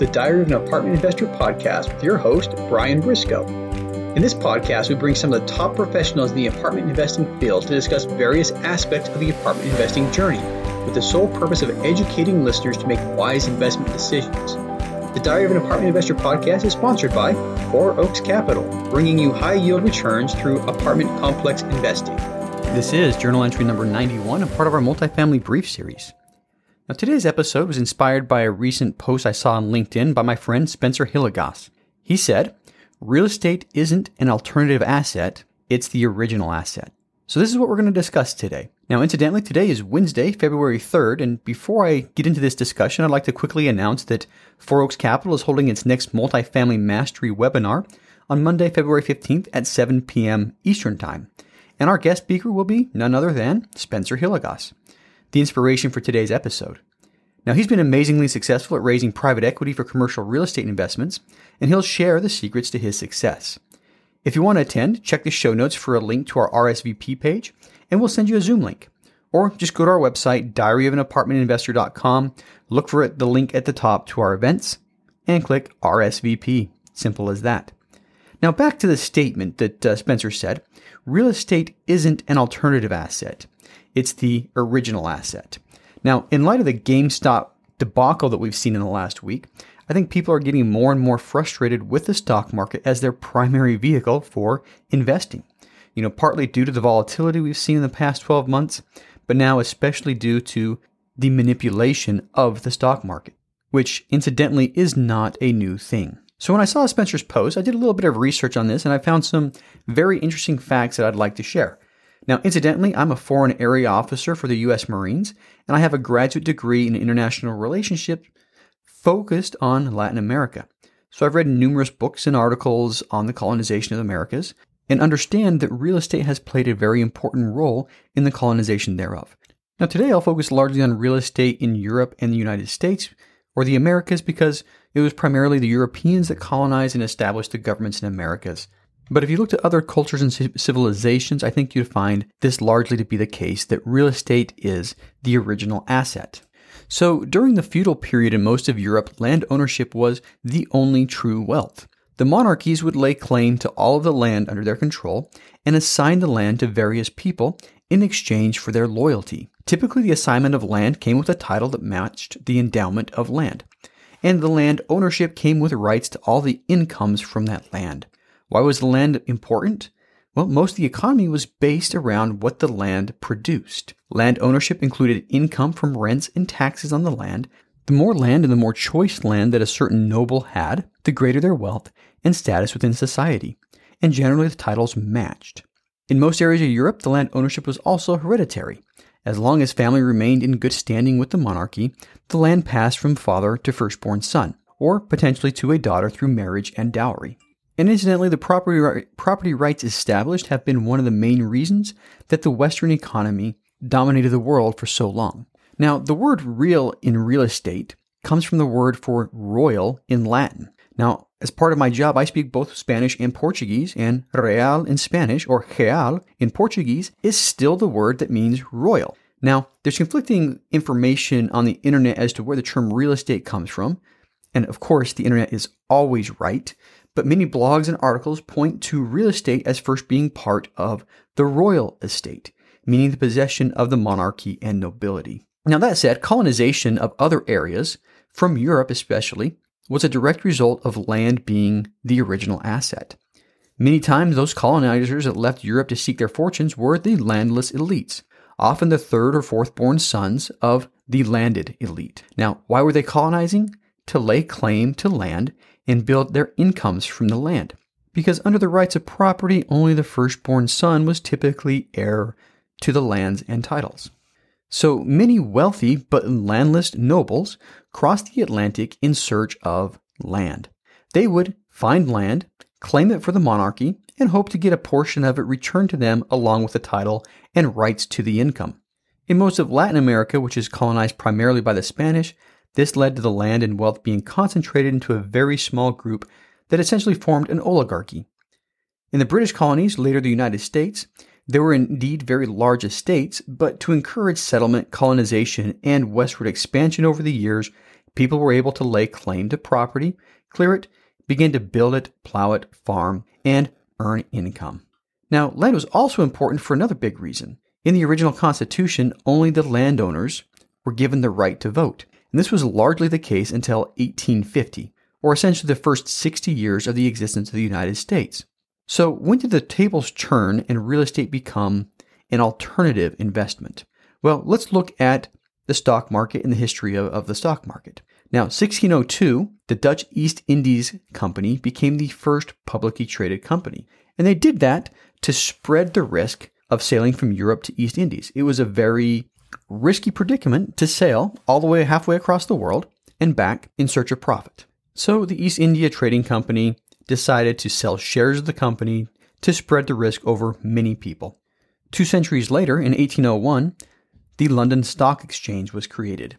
the Diary of an Apartment Investor podcast with your host, Brian Briscoe. In this podcast, we bring some of the top professionals in the apartment investing field to discuss various aspects of the apartment investing journey with the sole purpose of educating listeners to make wise investment decisions. The Diary of an Apartment Investor podcast is sponsored by Four Oaks Capital, bringing you high yield returns through apartment complex investing. This is journal entry number 91, a part of our multifamily brief series. Now, today's episode was inspired by a recent post I saw on LinkedIn by my friend Spencer Hilligoss. He said, Real estate isn't an alternative asset, it's the original asset. So, this is what we're going to discuss today. Now, incidentally, today is Wednesday, February 3rd, and before I get into this discussion, I'd like to quickly announce that Four Oaks Capital is holding its next multifamily mastery webinar on Monday, February 15th at 7 p.m. Eastern Time. And our guest speaker will be none other than Spencer Hilligoss the inspiration for today's episode. Now, he's been amazingly successful at raising private equity for commercial real estate investments, and he'll share the secrets to his success. If you want to attend, check the show notes for a link to our RSVP page, and we'll send you a Zoom link. Or just go to our website, diaryofanapartmentinvestor.com, look for the link at the top to our events, and click RSVP. Simple as that. Now, back to the statement that uh, Spencer said real estate isn't an alternative asset. It's the original asset. Now, in light of the GameStop debacle that we've seen in the last week, I think people are getting more and more frustrated with the stock market as their primary vehicle for investing. You know, partly due to the volatility we've seen in the past 12 months, but now especially due to the manipulation of the stock market, which incidentally is not a new thing. So when I saw Spencer's post, I did a little bit of research on this and I found some very interesting facts that I'd like to share. Now, incidentally, I'm a foreign area officer for the U.S. Marines, and I have a graduate degree in international relationships focused on Latin America. So I've read numerous books and articles on the colonization of the Americas and understand that real estate has played a very important role in the colonization thereof. Now, today I'll focus largely on real estate in Europe and the United States, or the Americas, because it was primarily the Europeans that colonized and established the governments in Americas. But if you look at other cultures and civilizations, I think you'd find this largely to be the case that real estate is the original asset. So during the feudal period in most of Europe, land ownership was the only true wealth. The monarchies would lay claim to all of the land under their control and assign the land to various people in exchange for their loyalty. Typically, the assignment of land came with a title that matched the endowment of land, and the land ownership came with rights to all the incomes from that land. Why was the land important? Well, most of the economy was based around what the land produced. Land ownership included income from rents and taxes on the land. The more land and the more choice land that a certain noble had, the greater their wealth and status within society. And generally, the titles matched. In most areas of Europe, the land ownership was also hereditary. As long as family remained in good standing with the monarchy, the land passed from father to firstborn son, or potentially to a daughter through marriage and dowry. And incidentally, the property, property rights established have been one of the main reasons that the Western economy dominated the world for so long. Now, the word real in real estate comes from the word for royal in Latin. Now, as part of my job, I speak both Spanish and Portuguese, and real in Spanish or real in Portuguese is still the word that means royal. Now, there's conflicting information on the internet as to where the term real estate comes from. And of course, the internet is always right but many blogs and articles point to real estate as first being part of the royal estate, meaning the possession of the monarchy and nobility. Now, that said, colonization of other areas, from Europe especially, was a direct result of land being the original asset. Many times, those colonizers that left Europe to seek their fortunes were the landless elites, often the third or fourth born sons of the landed elite. Now, why were they colonizing? To lay claim to land and build their incomes from the land. Because under the rights of property, only the firstborn son was typically heir to the lands and titles. So many wealthy but landless nobles crossed the Atlantic in search of land. They would find land, claim it for the monarchy, and hope to get a portion of it returned to them along with the title and rights to the income. In most of Latin America, which is colonized primarily by the Spanish, this led to the land and wealth being concentrated into a very small group that essentially formed an oligarchy. In the British colonies, later the United States, there were indeed very large estates, but to encourage settlement, colonization, and westward expansion over the years, People were able to lay claim to property, clear it, begin to build it, plow it, farm, and earn income. Now, land was also important for another big reason. In the original Constitution, only the landowners were given the right to vote, and this was largely the case until 1850, or essentially the first 60 years of the existence of the United States. So, when did the tables turn and real estate become an alternative investment? Well, let's look at the stock market and the history of, of the stock market. Now, 1602, the Dutch East Indies Company became the first publicly traded company. And they did that to spread the risk of sailing from Europe to East Indies. It was a very risky predicament to sail all the way halfway across the world and back in search of profit. So the East India Trading Company decided to sell shares of the company to spread the risk over many people. Two centuries later, in 1801, the London Stock Exchange was created.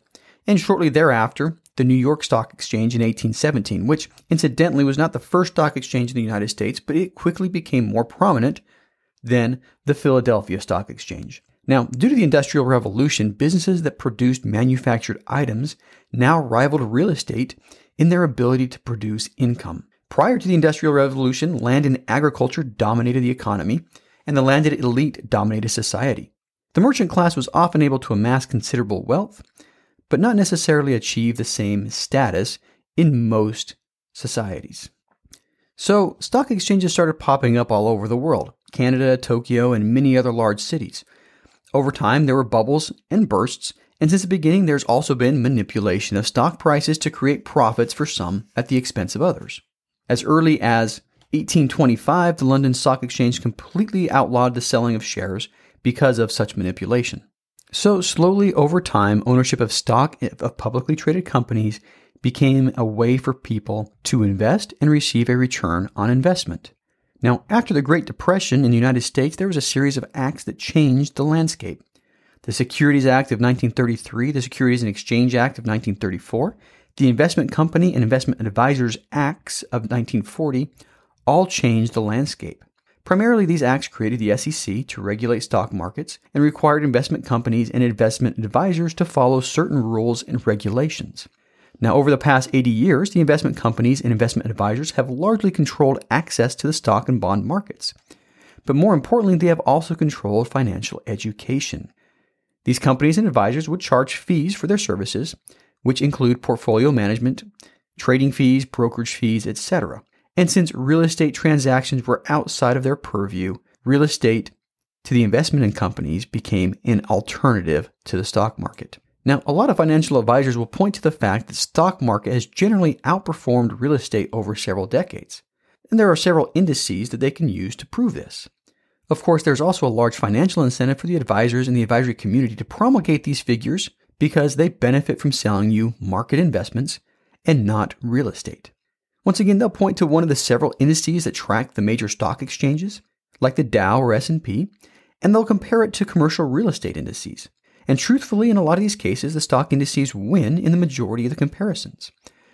And shortly thereafter, the New York Stock Exchange in 1817, which incidentally was not the first stock exchange in the United States, but it quickly became more prominent than the Philadelphia Stock Exchange. Now, due to the Industrial Revolution, businesses that produced manufactured items now rivaled real estate in their ability to produce income. Prior to the Industrial Revolution, land and agriculture dominated the economy, and the landed elite dominated society. The merchant class was often able to amass considerable wealth, but not necessarily achieve the same status in most societies. So, stock exchanges started popping up all over the world Canada, Tokyo, and many other large cities. Over time, there were bubbles and bursts, and since the beginning, there's also been manipulation of stock prices to create profits for some at the expense of others. As early as 1825, the London Stock Exchange completely outlawed the selling of shares because of such manipulation. So, slowly over time, ownership of stock of publicly traded companies became a way for people to invest and receive a return on investment. Now, after the Great Depression in the United States, there was a series of acts that changed the landscape. The Securities Act of 1933, the Securities and Exchange Act of 1934, the Investment Company and Investment Advisors Acts of 1940 all changed the landscape. Primarily, these acts created the SEC to regulate stock markets and required investment companies and investment advisors to follow certain rules and regulations. Now, over the past 80 years, the investment companies and investment advisors have largely controlled access to the stock and bond markets. But more importantly, they have also controlled financial education. These companies and advisors would charge fees for their services, which include portfolio management, trading fees, brokerage fees, etc. And since real estate transactions were outside of their purview, real estate to the investment in companies became an alternative to the stock market. Now, a lot of financial advisors will point to the fact that the stock market has generally outperformed real estate over several decades. And there are several indices that they can use to prove this. Of course, there's also a large financial incentive for the advisors and the advisory community to promulgate these figures because they benefit from selling you market investments and not real estate. Once again, they'll point to one of the several indices that track the major stock exchanges, like the Dow or S&P, and they'll compare it to commercial real estate indices. And truthfully, in a lot of these cases, the stock indices win in the majority of the comparisons.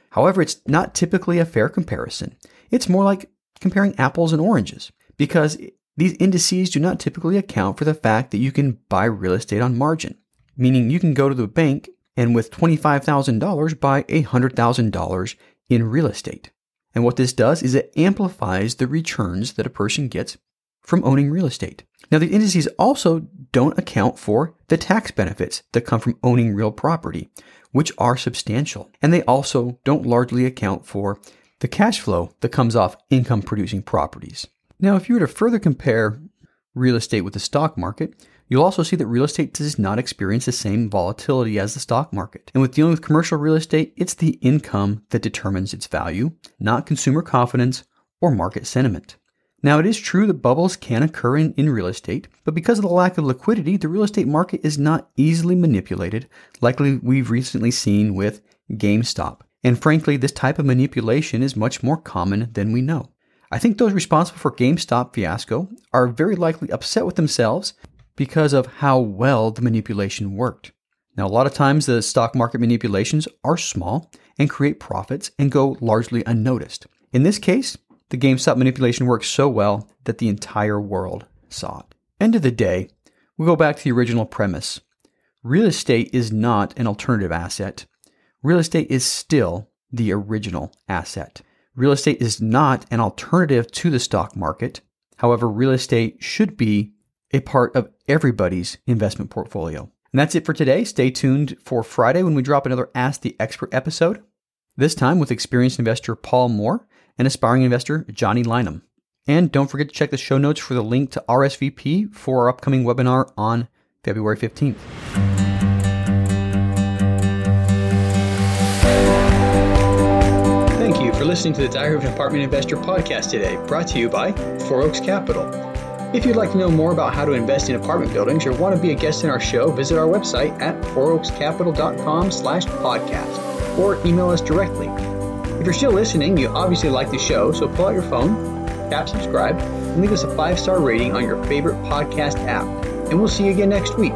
However, it's not typically a fair comparison. It's more like comparing apples and oranges, because these indices do not typically account for the fact that you can buy real estate on margin, meaning you can go to the bank and with $25,000 buy $100,000 in real estate. And what this does is it amplifies the returns that a person gets from owning real estate. Now, the indices also don't account for the tax benefits that come from owning real property, which are substantial. And they also don't largely account for the cash flow that comes off income producing properties. Now, if you were to further compare real estate with the stock market, You'll also see that real estate does not experience the same volatility as the stock market. And with dealing with commercial real estate, it's the income that determines its value, not consumer confidence or market sentiment. Now, it is true that bubbles can occur in, in real estate, but because of the lack of liquidity, the real estate market is not easily manipulated, likely we've recently seen with GameStop. And frankly, this type of manipulation is much more common than we know. I think those responsible for GameStop fiasco are very likely upset with themselves because of how well the manipulation worked. Now, a lot of times the stock market manipulations are small and create profits and go largely unnoticed. In this case, the GameStop manipulation worked so well that the entire world saw it. End of the day, we go back to the original premise. Real estate is not an alternative asset. real estate is still the original asset. Real estate is not an alternative to the stock market. However, real estate should be a part of everybody's investment portfolio. And that's it for today. Stay tuned for Friday when we drop another Ask the Expert episode, this time with experienced investor Paul Moore and aspiring investor Johnny Lynham. And don't forget to check the show notes for the link to RSVP for our upcoming webinar on February 15th. Thank you for listening to the Diary of an Apartment Investor podcast today, brought to you by Four Oaks Capital. If you'd like to know more about how to invest in apartment buildings or want to be a guest in our show, visit our website at fouroakscapital.com slash podcast or email us directly. If you're still listening, you obviously like the show, so pull out your phone, tap subscribe, and leave us a five-star rating on your favorite podcast app. And we'll see you again next week.